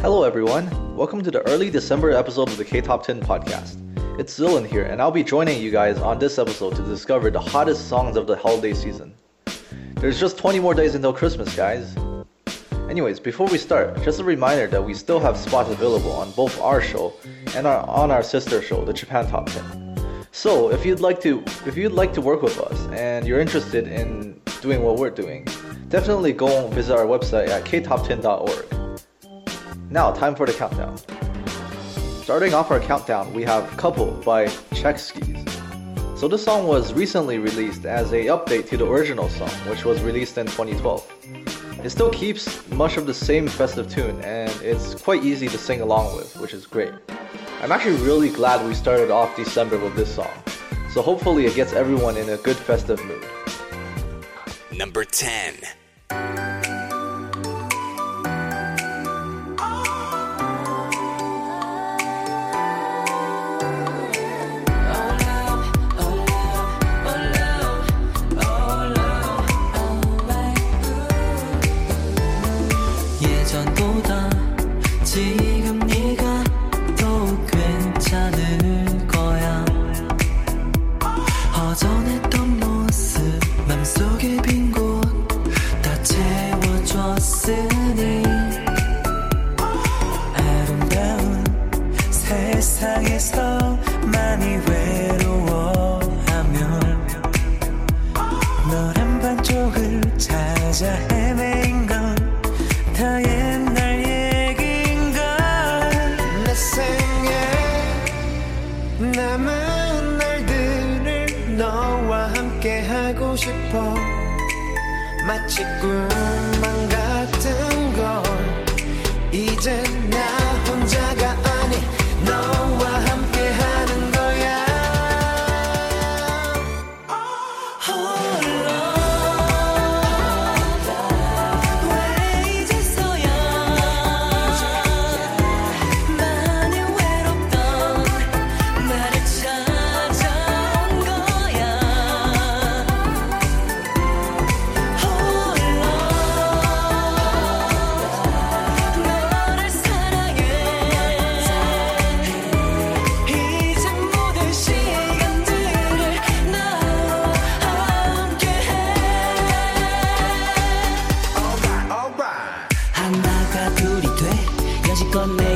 Hello, everyone. Welcome to the early December episode of the K Top 10 podcast. It's Zillin here, and I'll be joining you guys on this episode to discover the hottest songs of the holiday season. There's just 20 more days until Christmas, guys. Anyways, before we start, just a reminder that we still have spots available on both our show and our, on our sister show, the Japan Top 10. So, if you'd like to if you'd like to work with us and you're interested in doing what we're doing, definitely go visit our website at ktop10.org. Now, time for the countdown. Starting off our countdown, we have Couple by Sechs Kies. So this song was recently released as a update to the original song, which was released in 2012. It still keeps much of the same festive tune and it's quite easy to sing along with, which is great. I'm actually really glad we started off December with this song, so hopefully it gets everyone in a good festive mood. Number 10.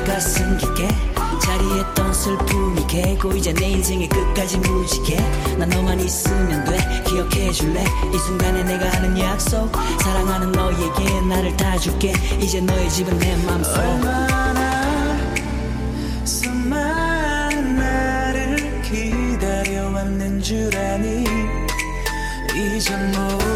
가슴 깊게. 자리했던 슬픔이 개고 이제 내 인생의 끝까지 무지개. 난 너만 있으면 돼. 기억해줄래? 이 순간에 내가 하는 약속. 사랑하는 너에게 나를 다 줄게. 이제 너의 집은 내 맘속. 얼마나 수많은 나를 기다려왔는 줄 아니? 이제 모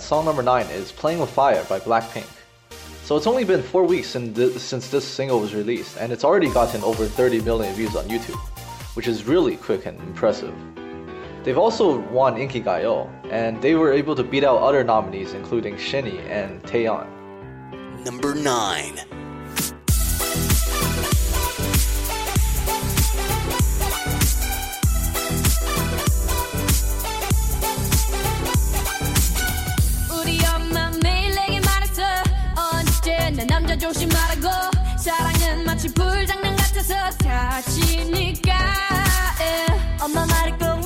Song number 9 is Playing with Fire by Blackpink. So it's only been 4 weeks since this single was released, and it's already gotten over 30 million views on YouTube, which is really quick and impressive. They've also won Inkigayo, and they were able to beat out other nominees including Shinee and Taeyeon. Number 9 마치 불장난 같아서 다치니까 yeah. 엄마 말이 꼭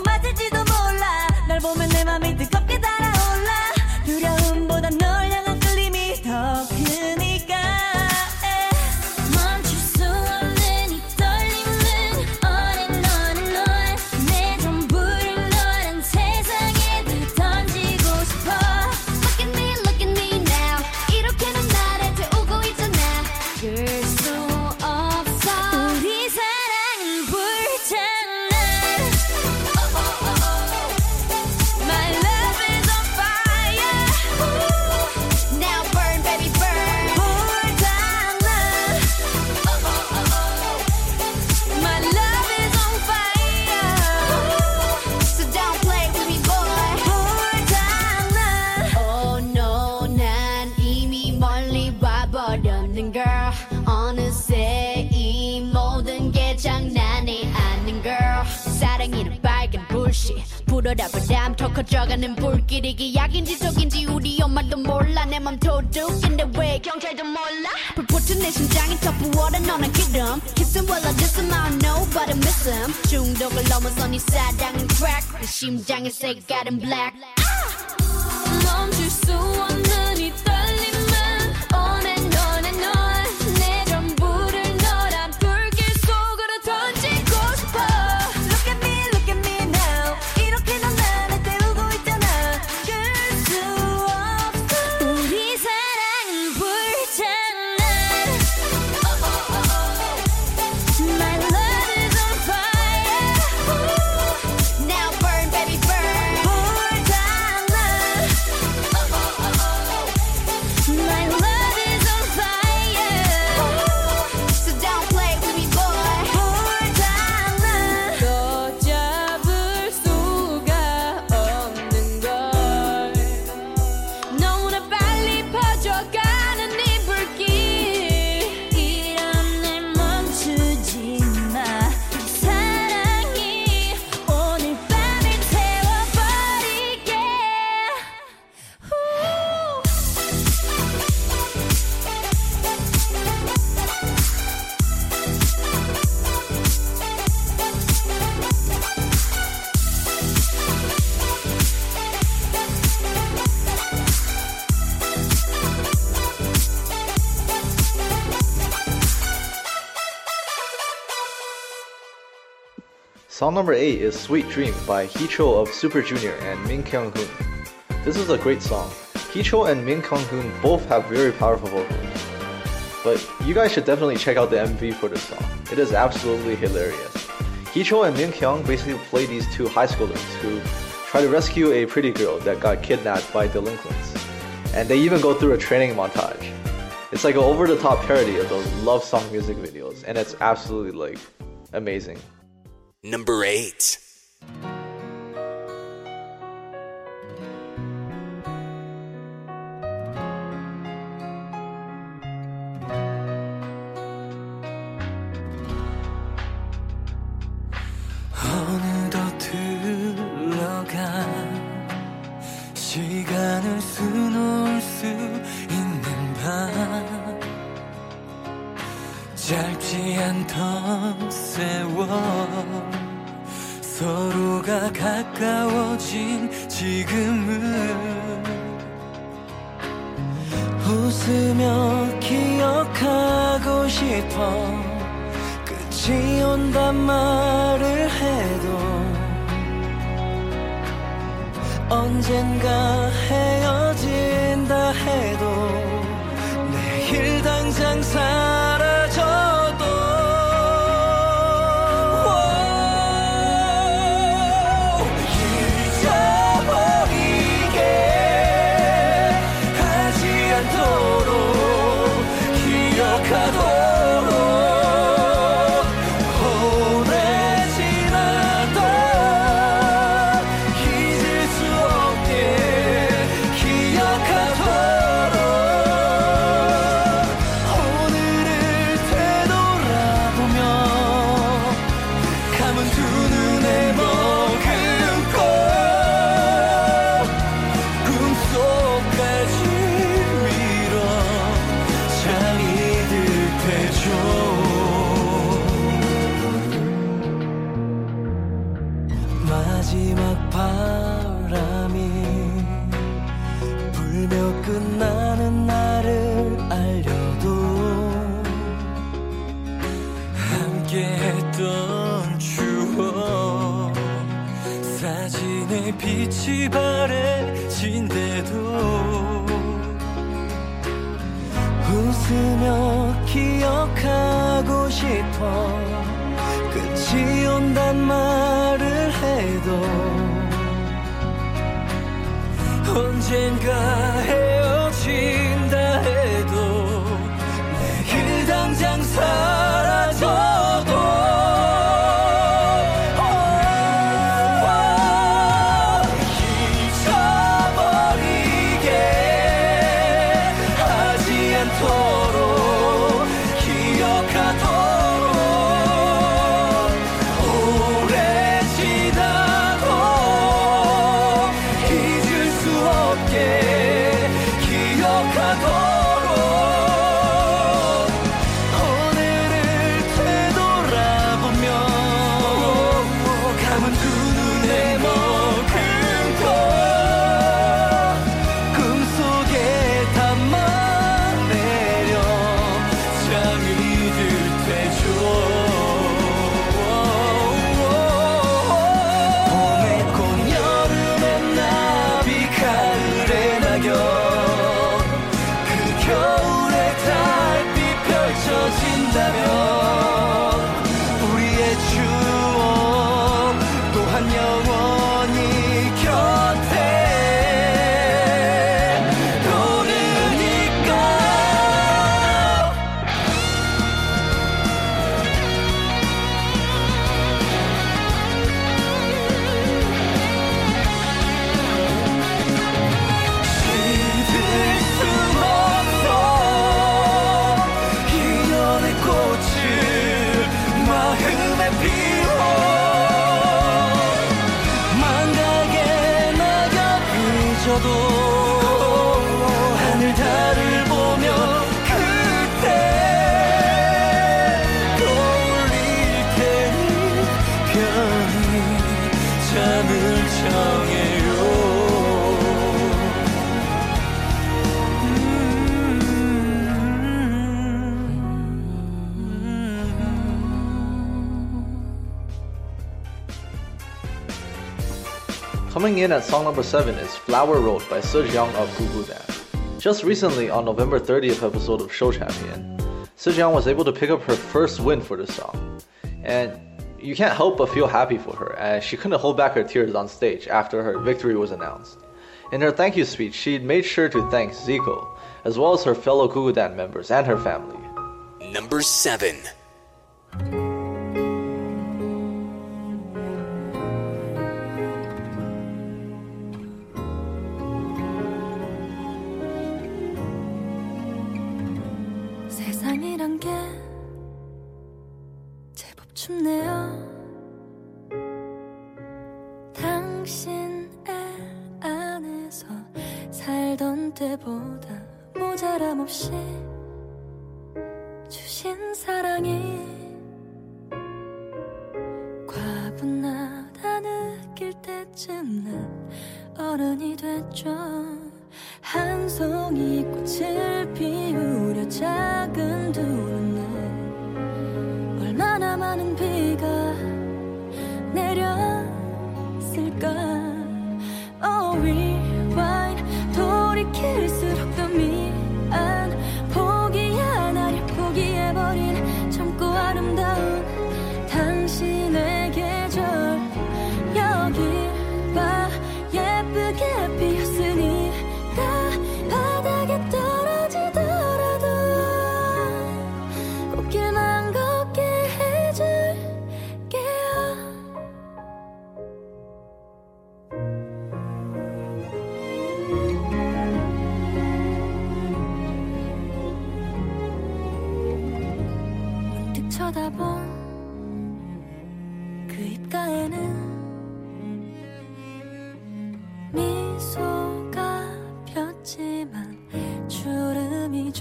Kim Jong-un got him black. Song number 8 is Sweet Dream by Heechul of Super Junior and Min Kyung Hoon. This is a great song. Heechul and Min Kyung Hoon both have very powerful vocals. But you guys should definitely check out the MV for this song. It is absolutely hilarious. Heechul and Min Kyung basically play these two high schoolers who try to rescue a pretty girl that got kidnapped by delinquents. And they even go through a training montage. It's like an over the top parody of those love song music videos, and it's absolutely like amazing. Number 8 지금은 웃으며 기억하고 싶어 끝이 온단 말을 해도 언젠가 마지막 바람이 불며 끝나는 나를 알려도 함께했던 추억 사진의 빛이 바래진대도 웃으며 기억하고 싶어 끝이 온단 말 해도 언젠가 헤어진다 해도 내일 당장 사 your Coming in at song number 7 is Flower Road by Sejeong of Gugudan. Just recently, on November 30th episode of Show Champion, Sejeong was able to pick up her first win for the song. And you can't help but feel happy for her, and she couldn't hold back her tears on stage after her victory was announced. In her thank you speech, she made sure to thank Zico, as well as her fellow Gugudan members and her family. Number 7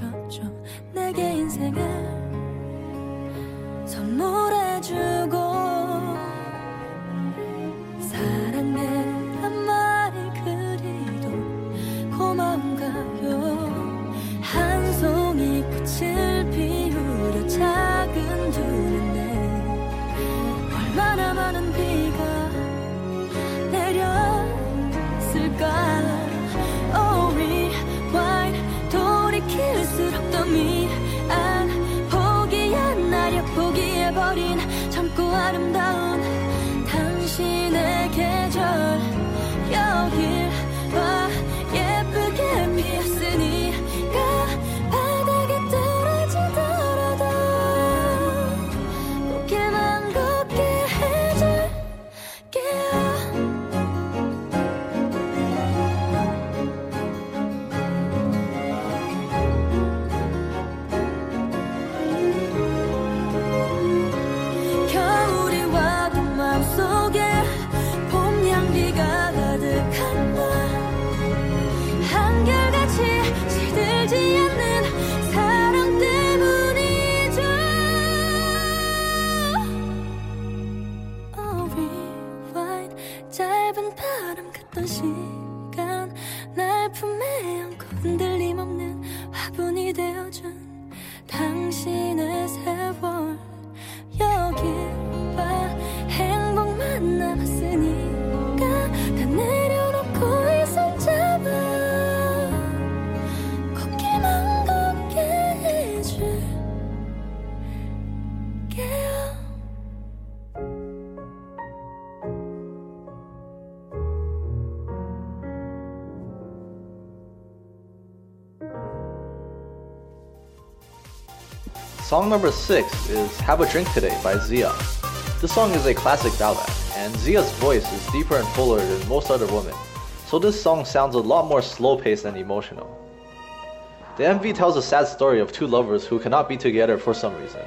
점점 내게 인생을 되어준 Song number 6 is Have a Drink Today by Zia. This song is a classic ballad, and Zia's voice is deeper and fuller than most other women, so this song sounds a lot more slow paced and emotional. The MV tells a sad story of two lovers who cannot be together for some reason,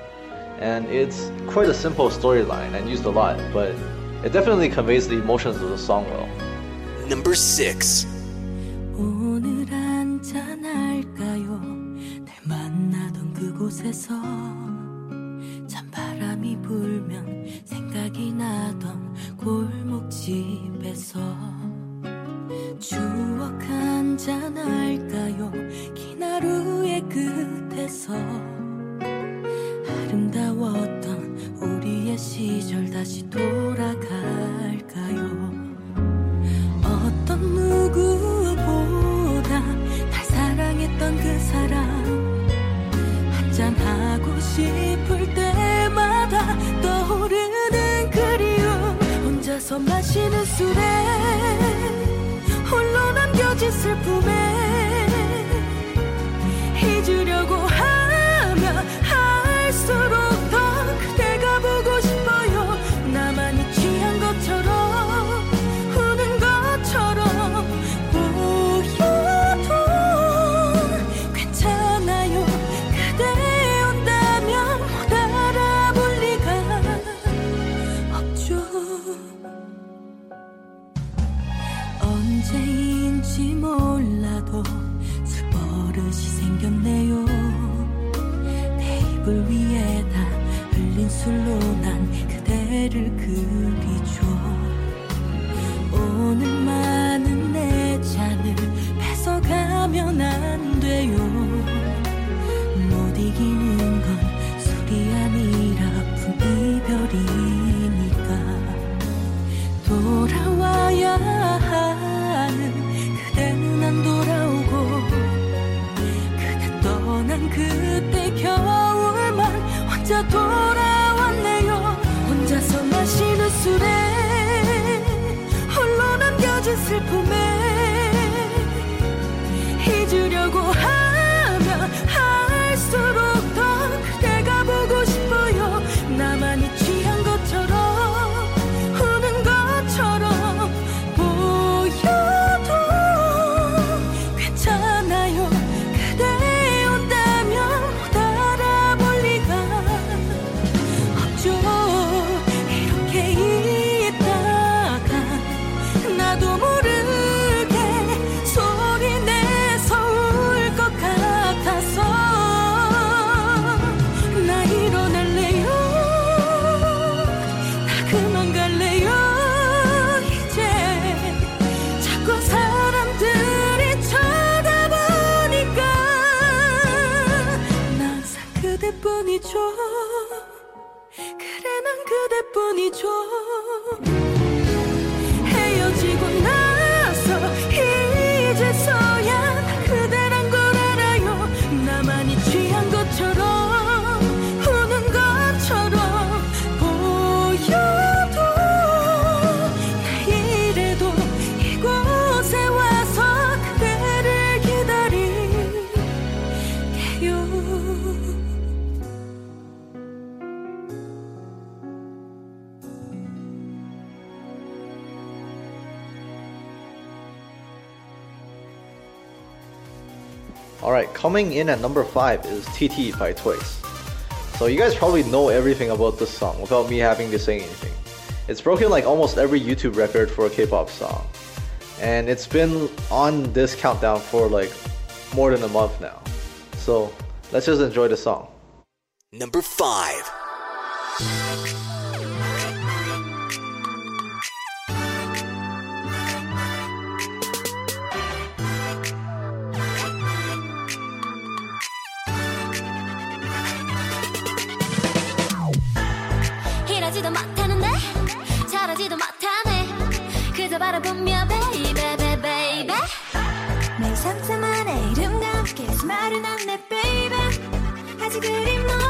and it's quite a simple storyline and used a lot, but it definitely conveys the emotions of the song well. Number 6. 오늘 한잔 할까요 날 만나던 그곳에서 찬바람이 불면 생각이 나던 골목집에서 추억 한잔 할까요? 긴 하루의 끝에서 아름다웠던 우리의 시절 다시 돌아갈까요 싶을 때마다 떠오르는 그리움 혼자서 마시는 술에 홀로 남겨진 슬픔에 잊으려고 하면 할수록 yürü 不美。Coming in at number 5 is TT by Twice. So you guys probably know everything about this song without me having to say anything. It's broken like almost every YouTube record for a K-pop song. And it's been on this countdown for like more than a month now. So let's just enjoy the song. Number 5. 나를 낳네 baby 아직 그림 너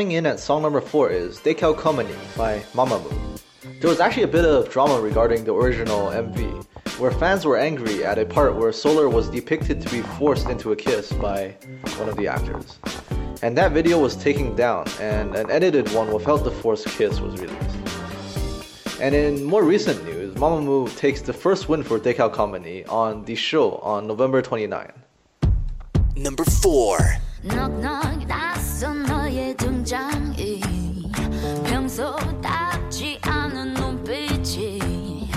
Coming in at song number 4 is Decalcomanie by Mamamoo. There was actually a bit of drama regarding the original MV, where fans were angry at a part where Solar was depicted to be forced into a kiss by one of the actors. And that video was taken down, and an edited one without the forced kiss was released. And in more recent news, Mamamoo takes the first win for Decalcomanie on the show on November 29. Number 4 knock, knock, 너의 등장이 평소답지 않은 눈빛이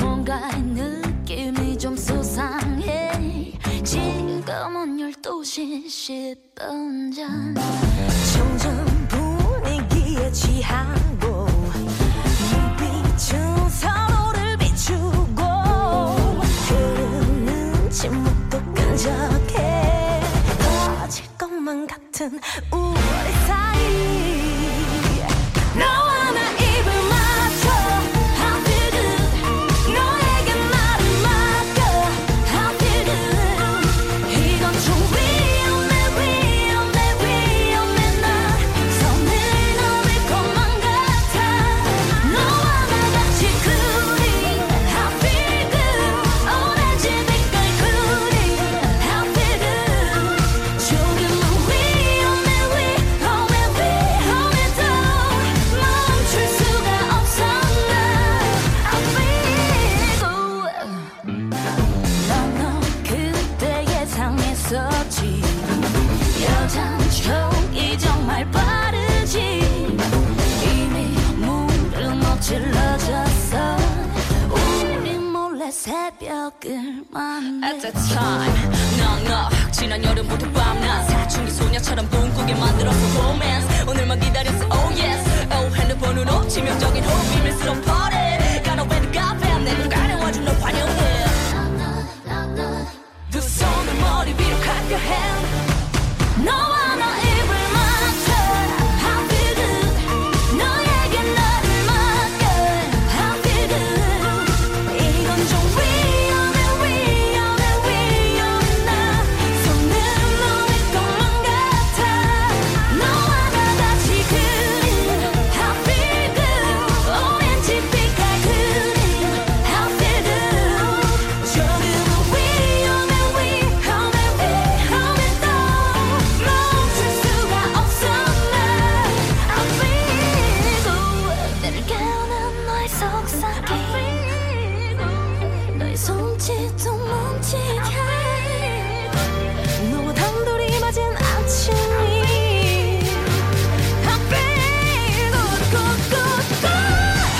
뭔가 느낌이 좀 수상해. 지금은 12시 10분 전. 점점 분위기에 취하고 눈빛은 서로를 비추고 흐르는 침묵도 끈적해. 터질 것만 같아. Ooh, 지도 멈지게. 너와 단둘이 맞은 아침이 Happy go go go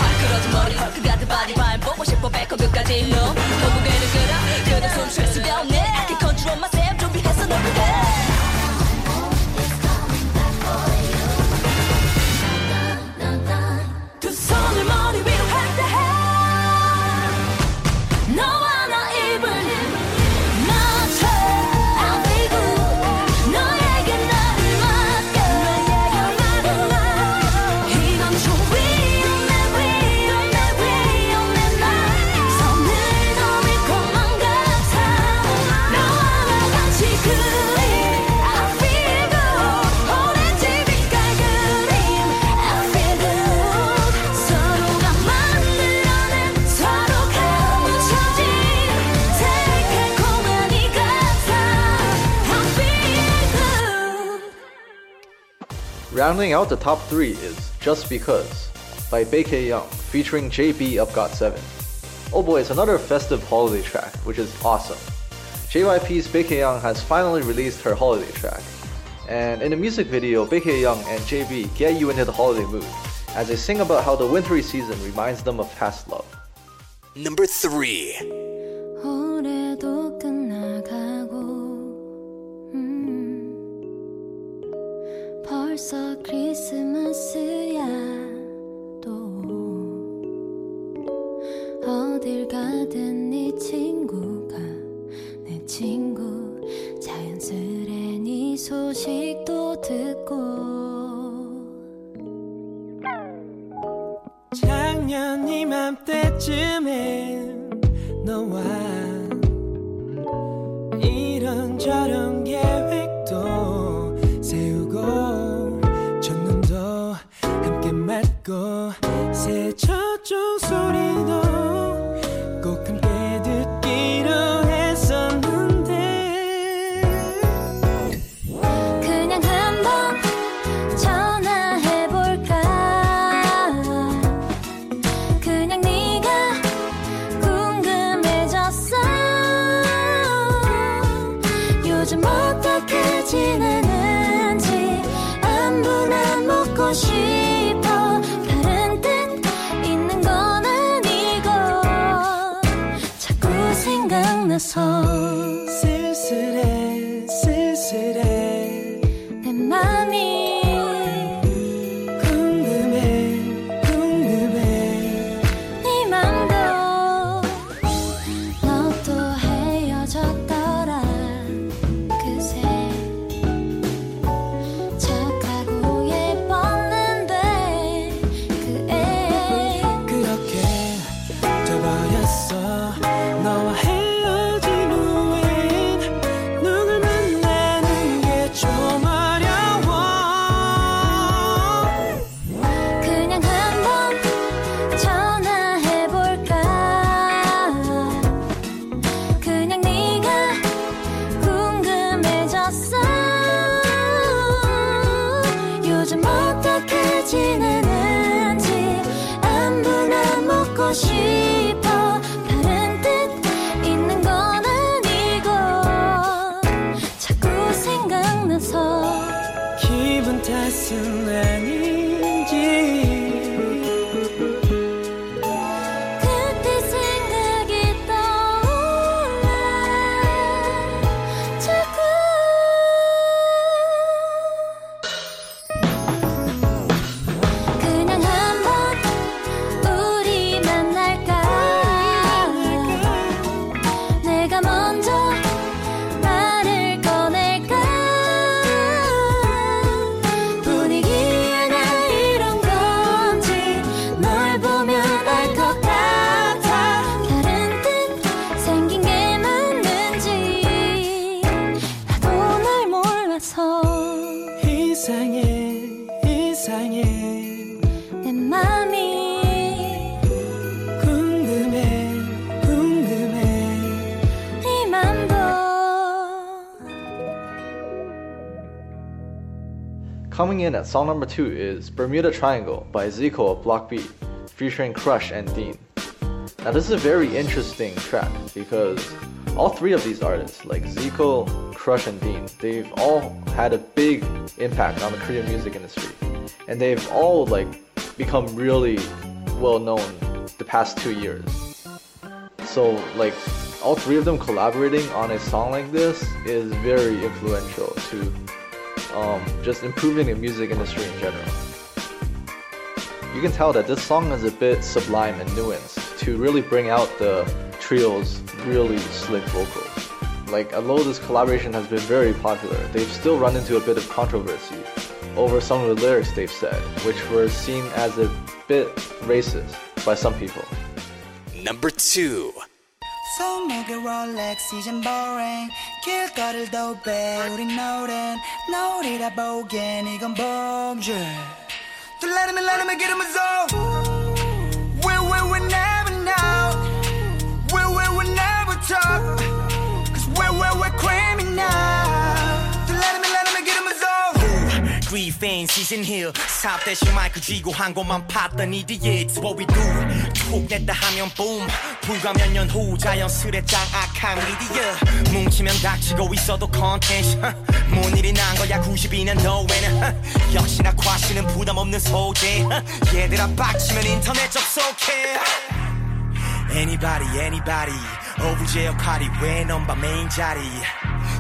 헐크러진 머리 헐크 가득 바디 발 보고 싶어 배꼽 끝까지. 너 결국에는 그라 그대 숨쉴 수가 없는 Rounding out the top three is Just Because by Baek A Yeon featuring JB Upgot7. Oh boy, it's another festive holiday track, which is awesome. JYP's Baek A Yeon has finally released her holiday track. And in the music video, Baek A Yeon and JB get you into the holiday mood as they sing about how the wintry season reminds them of past love. Number 3 벌써 크리스마스야. Coming in at song number two is Bermuda Triangle by Zico of Block B, featuring Crush and Dean. Now this is a very interesting track because all three of these artists, like Zico, Crush, and Dean, they've all had a big impact on the Korean music industry, and they've all like become really well known the past two years. So like all three of them collaborating on a song like this is very influential to um, just improving the music industry in general. You can tell that this song is a bit sublime and nuanced to really bring out the trio's really slick vocals. Like, although this collaboration has been very popular, they've still run into a bit of controversy over some of the lyrics they've said, which were seen as a bit racist by some people. Number two. 손목에 롤렉스 이젠 boring 길거리를 도배 우린 노랜 노리다 보기엔 이건 범죄 또 let me let me get in my zone We we we never know We we we never talk Cause we we we criminal Zone Grieving season hill 사업 대신 마이크 쥐고 한 곳만 팠던 이디에 It's what we do 툭 냈다 하면 boom. 불과 몇 년 후 자연스레 짱악한 미디어 뭉치면 닥치고 있어도 컨텐츠 뭔 일이 난 거야 92년도에는. 역시나 과시는 부담 없는 소재. 얘들아 빡치면 인터넷 접속해. Anybody anybody. 오브제 역할이 왜 넘바 메인 자리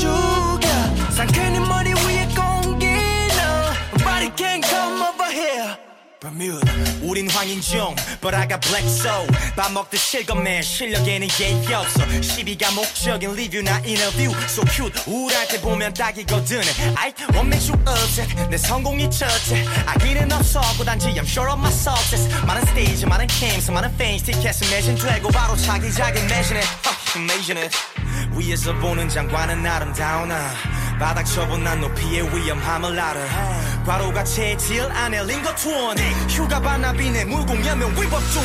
죽여 상쾌한 머리 위에 공기 no Nobody can come over here Bermuda. 우린 황인종 But I got black soul. 밥 먹듯 실검맨 실력에는 예의 없어. 시비가 목적인 리뷰나 인터뷰. So cute 우울할 때 보면 딱이거든. I won't make you upset. 내 성공이 첫째. 아기는 없었고 단지 I'm sure of my success. 많은 스테이지 많은 캠스 많은 fans. 티켓은 매진 되고 바로 차기작인 매진해 Fuck it. 위에서 보는 장관은 아름다우나 바닥 난 높이의 위험함을 알아. 과로가 체질 안에 링거 투원 휴가 반납이네 무공연명 위법 중.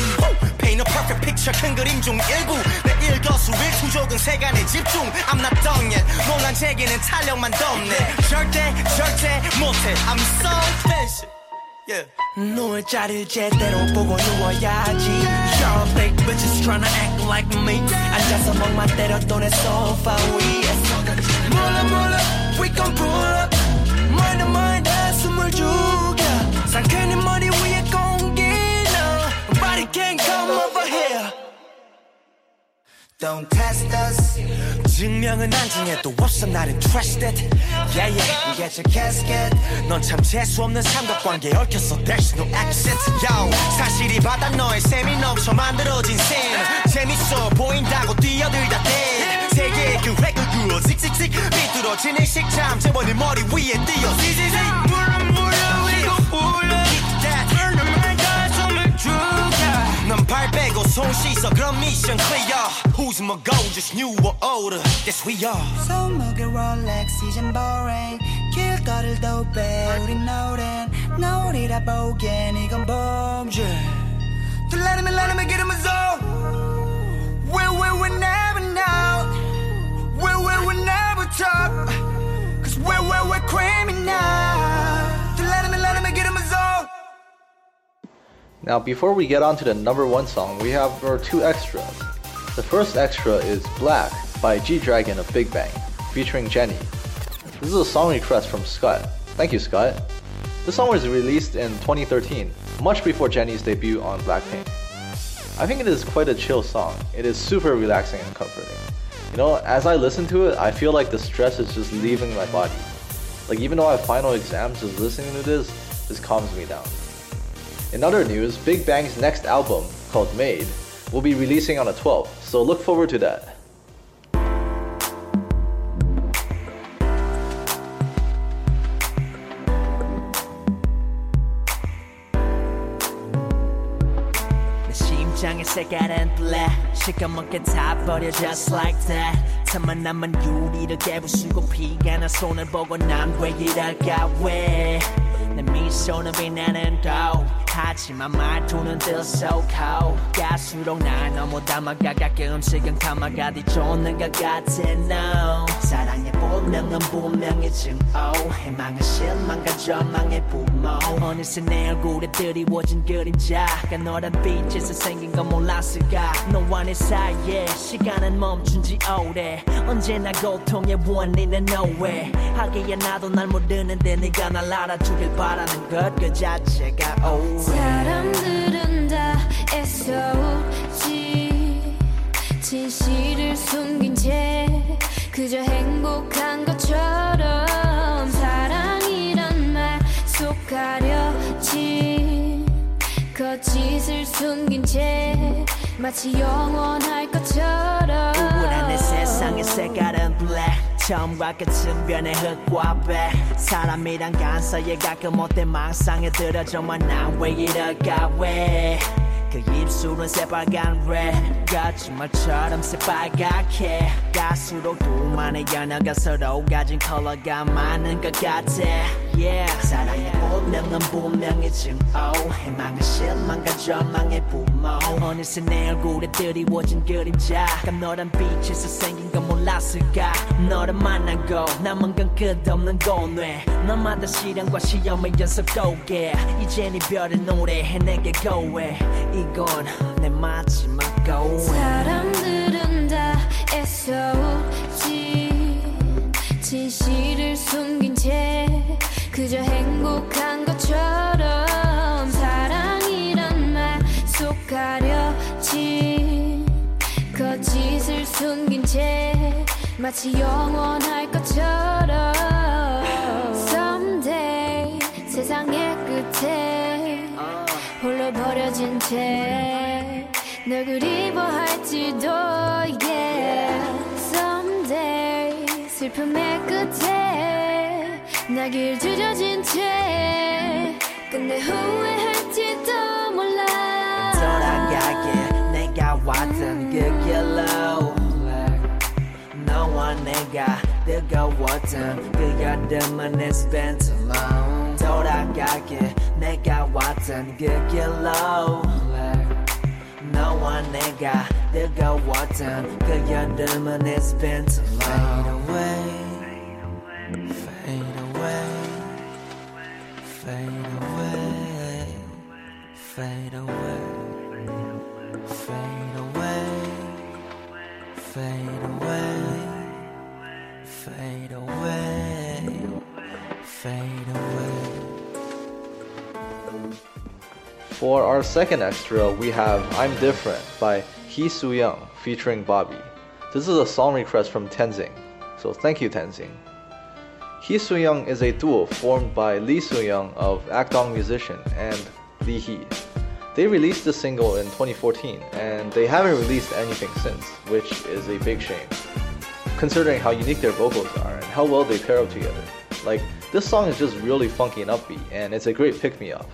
Paint a perfect picture 큰 그림 중 일부. 내 일거수일투족은 세간에 집중. I'm not done yet. 논란 제기는 탄력만 덮네. 절대 절대 못해. I'm so fancy Yeah. 누울 자리를 제대로 보고 누워야지. Y'all fake bitches tryna act like me. 앉아서 멍만 때려도 내 소파 위에 몰라 몰라 pull up 머리는 머리다 숨을 죽여 상쾌한 머리 위에 공기 no Nobody can come over here Don't test us 증명은 안중에도 없어 나는 trusted Yeah yeah get your casket 넌참 재수없는 삼각관계에 얽혔어 There's no accent Yo 사실이 바다 너의 셈이 넘쳐 만들어진 셈 재밌어 보인다고 뛰어들다 대 세계의 그 획을 그어 씩씩씩 삐뚤어지는 식참 재원의 머리 위에 띄어 씩씩씩 물어 물어 위로 불러 Hit that Turn the mind 가슴을 죽여 넌발 빼고 손 씻어 그럼 미션 clear Who's my goal just new or older Yes we are 손목에 롤렉스 이젠 boring 길거리를 도배 우린 노랜 노리다 보기엔 이건 범죄 또 let me let me get in my zone We we we never know in my zone Now, before we get on to the number one song, we have our two extras. The first extra is Black by G Dragon of Big Bang, featuring Jennie. This is a song request from Scott. Thank you, Scott. This song was released in 2013, much before Jennie's debut on Blackpink. I think it is quite a chill song. It is super relaxing and comforting. You know, as I listen to it, I feel like the stress is just leaving my body. Like even though I have final exams, just listening to this just calms me down. In other news, Big Bang's next album, called Made, will be releasing on the 12th, so look forward to that. 색깔은 black 시커멓게 다 버려 just like that. 틈만 남은 유리를 깨부수고 피가 나 손을 보고 난 왜 이럴까 왜내 미소는 빛나는 도 하지만 말투는 들썩하고 갈수록 날 너무 담아가 가끔씩은 감아가 뒤쫓는 것 같아 no 사랑의 본능은 분명히 증오. 희망은 실망과 절망의 부모. 어느새 내 얼굴에 드리워진 그림자가 너란 빛에서 생긴 건 몰랐을까? 너와 내 사이에 시간은 멈춘 지 오래. 언제나 고통의 원인은 nowhere. 하기야 나도 날 모르는데 네가 날 알아주길 바라는 것 그 자체가 oh 사람들은 다 애써오지. 진실을 숨긴 채 그저 행복한 것처럼 사랑이란 말 속 가려진 거짓을 숨긴 채 마치 영원할 것처럼 우울한 내 세상의 색깔은 black 처음과 끝은 변해 흙과 배. 사람이란 간사에 가끔 못된 망상에 들어 정말 난왜 이럴까 왜 그 입술은 새빨간 red 거짓말처럼 새빨갛게. 갈수록 둘만의 연어가 서로 가진 컬러가 많은 것 같아 yeah. 사랑의 본능은 분명히 증오. 희망은 실망과 절망의 부모. 어느새 내 얼굴에 드리워진 그림자가 너란 빛에서 생긴 건 몰랐을까? 너를 만나고 남은 건 끝없는 고뇌. 너마다 시련과 시험의 연속 도개 이젠 이별의 노래해 내게 고해. 이건 내 마지막 고해 사람들은 다 애써오지. 진실을 숨긴 채 그저 행복한 것처럼 사랑이란 말 속 가려진 거짓을 숨긴 채 마치 영원할 것처럼 Someday 세상의 끝에 홀로 버려진 채 널 그리워할지도 yeah. Someday 슬픔의 끝에 나길 주저진 채 끝내 후회할지도 몰라 돌아가게 내가 왔던 그 길로 너와 내가 뜨거웠던 그 여름은 it's been too long 돌아가게 내가 왔던 그 길로 너와 내가 뜨거웠던 그 여름은 it's been too long Fade away Fade away Fade away Fade away Fade away Fade away Fade away fade away. For our second extra, we have I'm Different by Hi Suhyun featuring Bobby. This is a song request from Tenzing, so thank you, Tenzing. Hi Suhyun is a duo formed by Lee Suhyun of Akdong Musician and Lee Hi. They released the single in 2014 and they haven't released anything since, which is a big shame, considering how unique their vocals are and how well they pair up together. Like, this song is just really funky and upbeat, and it's a great pick me up.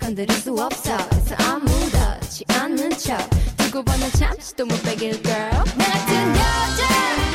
건드릴 수 없어. 그래서 아무렇지 않은 척. 두고 보면 잠시도 못 빼길 girl. 나 같은 여자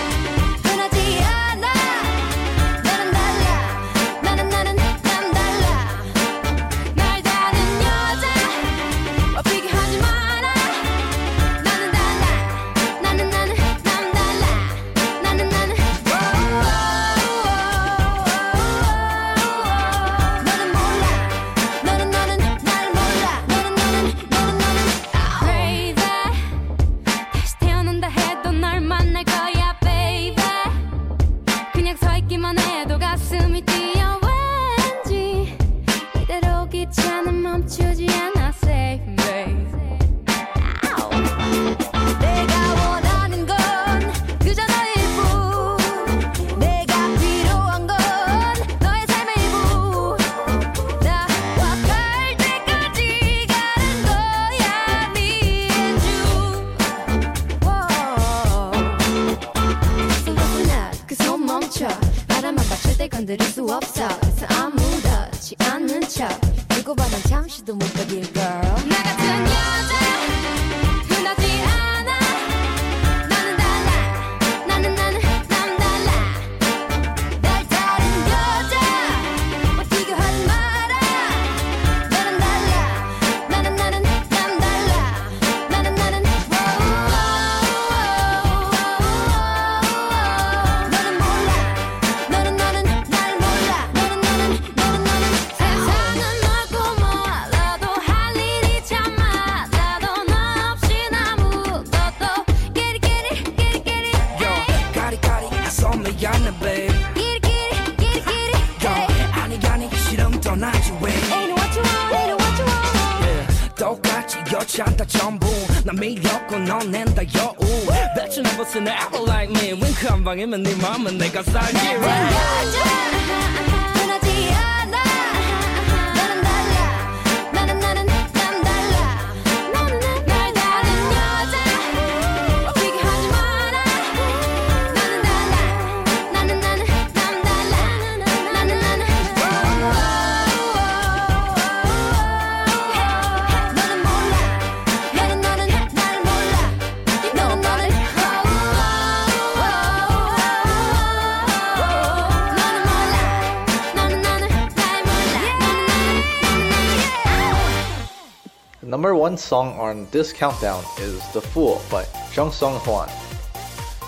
him and the mom and they got signed One song on this countdown is The Fool by Jung Seung Hwan.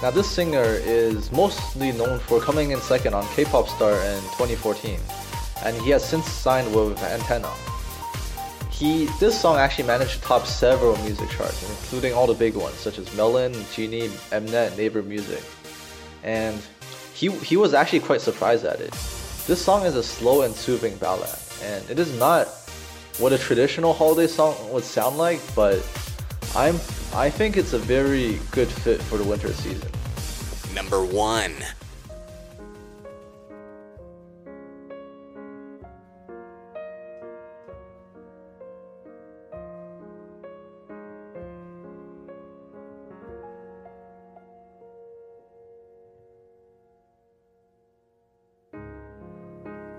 Now, this singer is mostly known for coming in second on K pop star in 2014, and he has since signed with Antenna. He, this song actually managed to top several music charts, including all the big ones such as Melon, Genie, Mnet, Naver Music. And he, he was actually quite surprised at it. This song is a slow and soothing ballad, and it is not what a traditional holiday song would sound like, but I'm I think it's a very good fit for the winter season. Number 1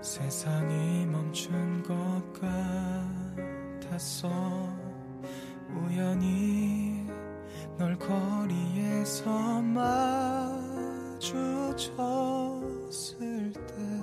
세상이 멈춘 것 같았어 우연히 널 거리에서 마주쳤을 때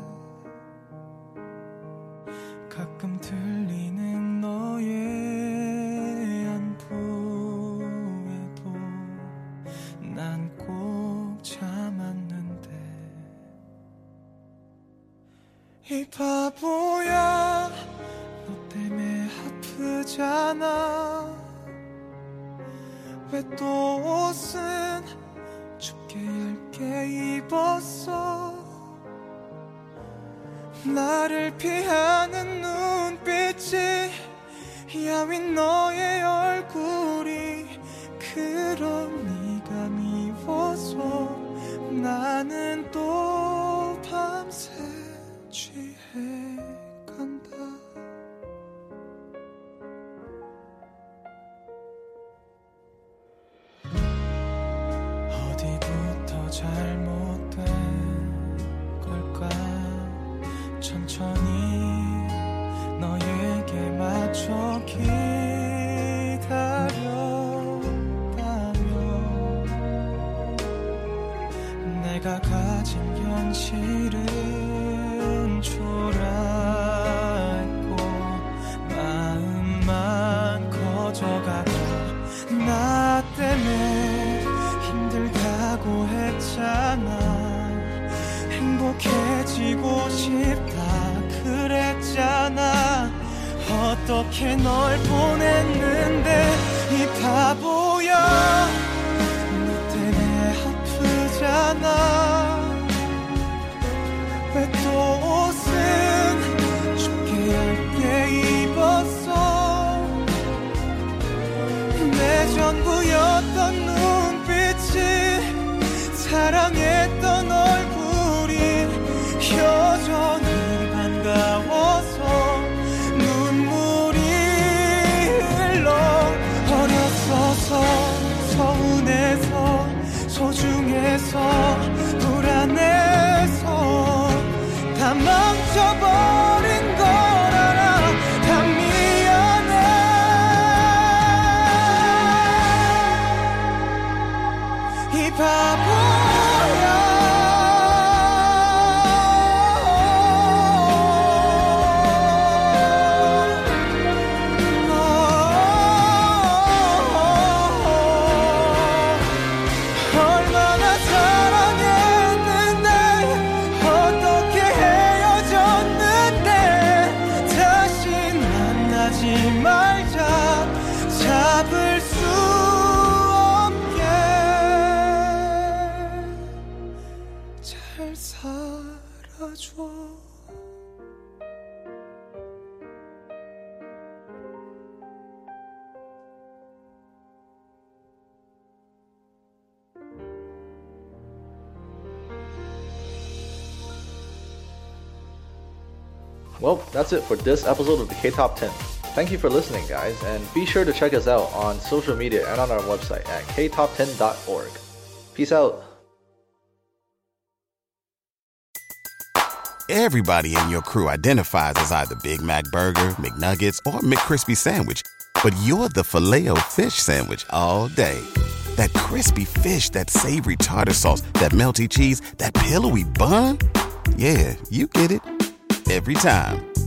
一把不要。That's it for this episode of the K Top 10. Thank you for listening, guys, and be sure to check us out on social media and on our website at ktop10.org. Peace out. Everybody in your crew identifies as either Big Mac Burger, McNuggets, or McCrispy Sandwich. But you're the filet fish Sandwich all day. That crispy fish, that savory tartar sauce, that melty cheese, that pillowy bun. Yeah, you get it. Every time.